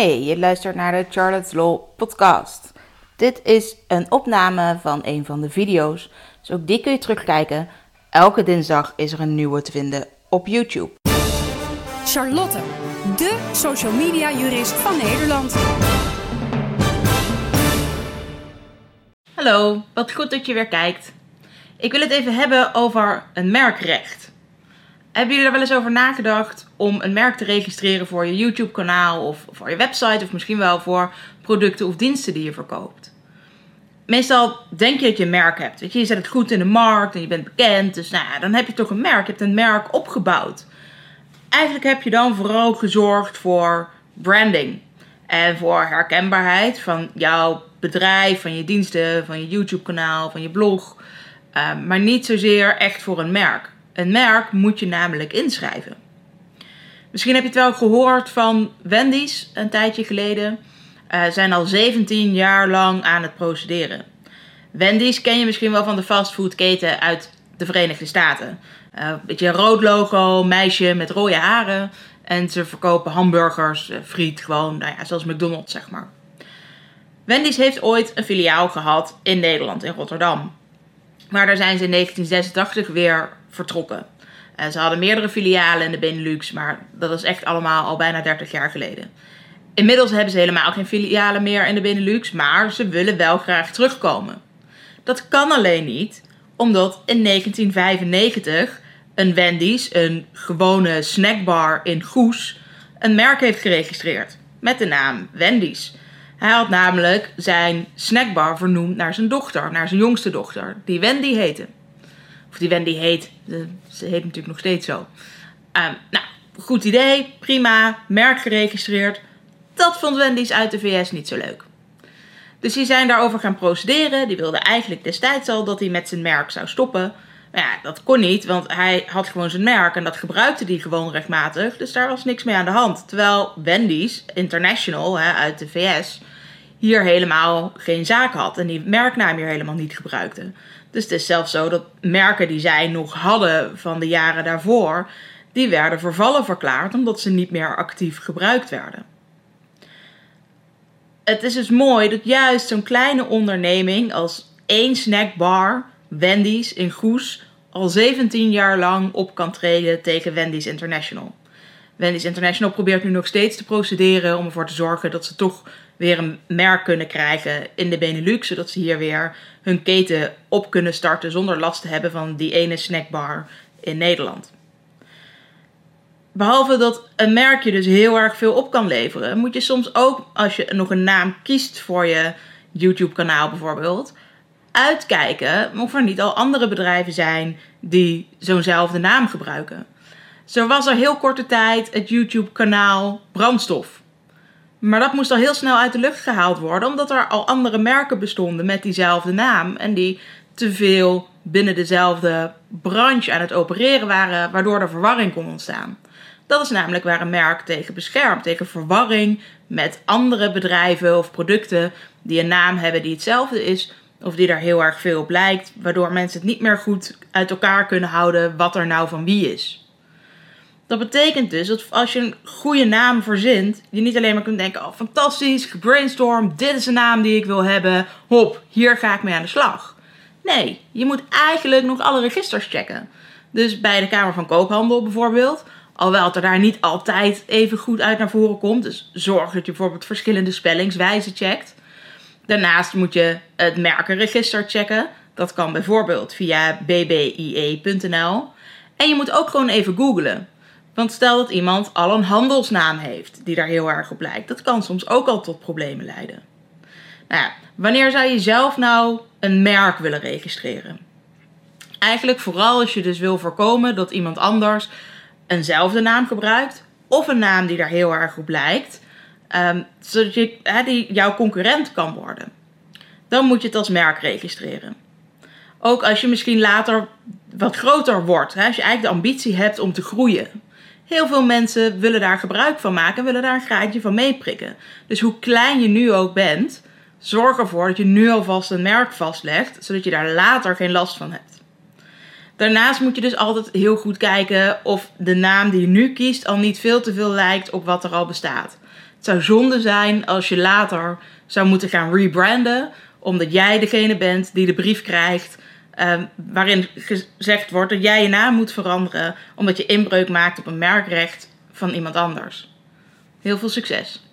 Hey, je luistert naar de Charlotte's Law podcast. Dit is een opname van een van de video's, dus ook die kun je terugkijken. Elke dinsdag is er een nieuwe te vinden op YouTube. Charlotte, de social media jurist van Nederland. Hallo, wat goed dat je weer kijkt. Ik wil het even hebben over een merkrecht. Hebben jullie er wel eens over nagedacht om een merk te registreren voor je YouTube-kanaal of voor je website of misschien wel voor producten of diensten die je verkoopt? Meestal denk je dat je een merk hebt. Weet je, je zet het goed in de markt en je bent bekend. Dus nou dan heb je toch een merk. Je hebt een merk opgebouwd. Eigenlijk heb je dan vooral gezorgd voor branding. En voor herkenbaarheid van jouw bedrijf, van je diensten, van je YouTube-kanaal, van je blog. Uh, maar niet zozeer echt voor een merk. Een merk moet je namelijk inschrijven. Misschien heb je het wel gehoord van Wendy's een tijdje geleden. Uh, zijn al 17 jaar lang aan het procederen. Wendy's ken je misschien wel van de fastfoodketen uit de Verenigde Staten. Een beetje een rood logo, meisje met rode haren. En ze verkopen hamburgers, uh, friet, gewoon, nou ja, zoals McDonald's zeg maar. Wendy's heeft ooit een filiaal gehad in Nederland, in Rotterdam. Maar daar zijn ze in 1986 weer vertrokken. Uh, ze hadden meerdere filialen in de Benelux, maar dat is echt allemaal al bijna 30 jaar geleden. Inmiddels hebben ze helemaal geen filialen meer in de Benelux, maar ze willen wel graag terugkomen. Dat kan alleen niet, omdat in 1995 een Wendy's, een gewone snackbar in Goes, een merk heeft geregistreerd met de naam Wendy's. Hij had namelijk zijn snackbar vernoemd naar zijn dochter, naar zijn jongste dochter, die Wendy heette. Of die Wendy heet. Ze heet natuurlijk nog steeds zo. Um, nou, goed idee. Prima. Merk geregistreerd. Dat vond Wendy's uit de VS niet zo leuk. Dus die zijn daarover gaan procederen. Die wilde eigenlijk destijds al dat hij met zijn merk zou stoppen. Maar ja, dat kon niet, want hij had gewoon zijn merk en dat gebruikte hij gewoon rechtmatig. Dus daar was niks mee aan de hand. Terwijl Wendy's International hè, uit de VS hier helemaal geen zaak had en die merknaam hier helemaal niet gebruikte. Dus het is zelfs zo dat merken die zij nog hadden van de jaren daarvoor, die werden vervallen verklaard omdat ze niet meer actief gebruikt werden. Het is dus mooi dat juist zo'n kleine onderneming als één snackbar, Wendy's in Goes, al 17 jaar lang op kan treden tegen Wendy's International. Wendy's International probeert nu nog steeds te procederen om ervoor te zorgen dat ze toch weer een merk kunnen krijgen in de Benelux, zodat ze hier weer hun keten op kunnen starten zonder last te hebben van die ene snackbar in Nederland. Behalve dat een merkje dus heel erg veel op kan leveren, moet je soms ook, als je nog een naam kiest voor je YouTube-kanaal bijvoorbeeld, uitkijken of er niet al andere bedrijven zijn die zo'nzelfde naam gebruiken. Zo was er heel korte tijd het YouTube-kanaal Brandstof. Maar dat moest al heel snel uit de lucht gehaald worden, omdat er al andere merken bestonden met diezelfde naam en die te veel binnen dezelfde branche aan het opereren waren, waardoor er verwarring kon ontstaan. Dat is namelijk waar een merk tegen beschermt, tegen verwarring met andere bedrijven of producten die een naam hebben die hetzelfde is, of die daar heel erg veel op lijkt, waardoor mensen het niet meer goed uit elkaar kunnen houden wat er nou van wie is. Dat betekent dus dat als je een goede naam verzint, je niet alleen maar kunt denken: oh fantastisch, gebrainstorm, dit is een naam die ik wil hebben, hop, hier ga ik mee aan de slag. Nee, je moet eigenlijk nog alle registers checken. Dus bij de Kamer van Koophandel bijvoorbeeld, alhoewel het er daar niet altijd even goed uit naar voren komt, dus zorg dat je bijvoorbeeld verschillende spellingswijzen checkt. Daarnaast moet je het merkenregister checken. Dat kan bijvoorbeeld via bbie.nl. En je moet ook gewoon even googlen. Want stel dat iemand al een handelsnaam heeft die daar heel erg op lijkt. Dat kan soms ook al tot problemen leiden. Nou ja, wanneer zou je zelf nou een merk willen registreren? Eigenlijk vooral als je dus wil voorkomen dat iemand anders eenzelfde naam gebruikt. Of een naam die daar heel erg op lijkt. Um, zodat je, die jouw concurrent kan worden. Dan moet je het als merk registreren. Ook als je misschien later wat groter wordt. Als je eigenlijk de ambitie hebt om te groeien. Heel veel mensen willen daar gebruik van maken, willen daar een graadje van meeprikken. Dus hoe klein je nu ook bent, zorg ervoor dat je nu alvast een merk vastlegt, zodat je daar later geen last van hebt. Daarnaast moet je dus altijd heel goed kijken of de naam die je nu kiest al niet veel te veel lijkt op wat er al bestaat. Het zou zonde zijn als je later zou moeten gaan rebranden, omdat jij degene bent die de brief krijgt. Ehm, waarin gezegd wordt dat jij je naam moet veranderen omdat je inbreuk maakt op een merkrecht van iemand anders. Heel veel succes!